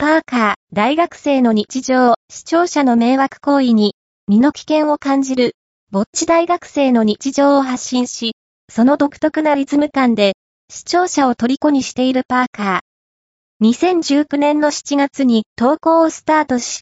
パーカー、大学生の日常、視聴者の迷惑行為に、身の危険を感じる、ぼっち大学生の日常を発信し、その独特なリズム感で、視聴者を虜にしているパーカー。2019年の7月に投稿をスタートし、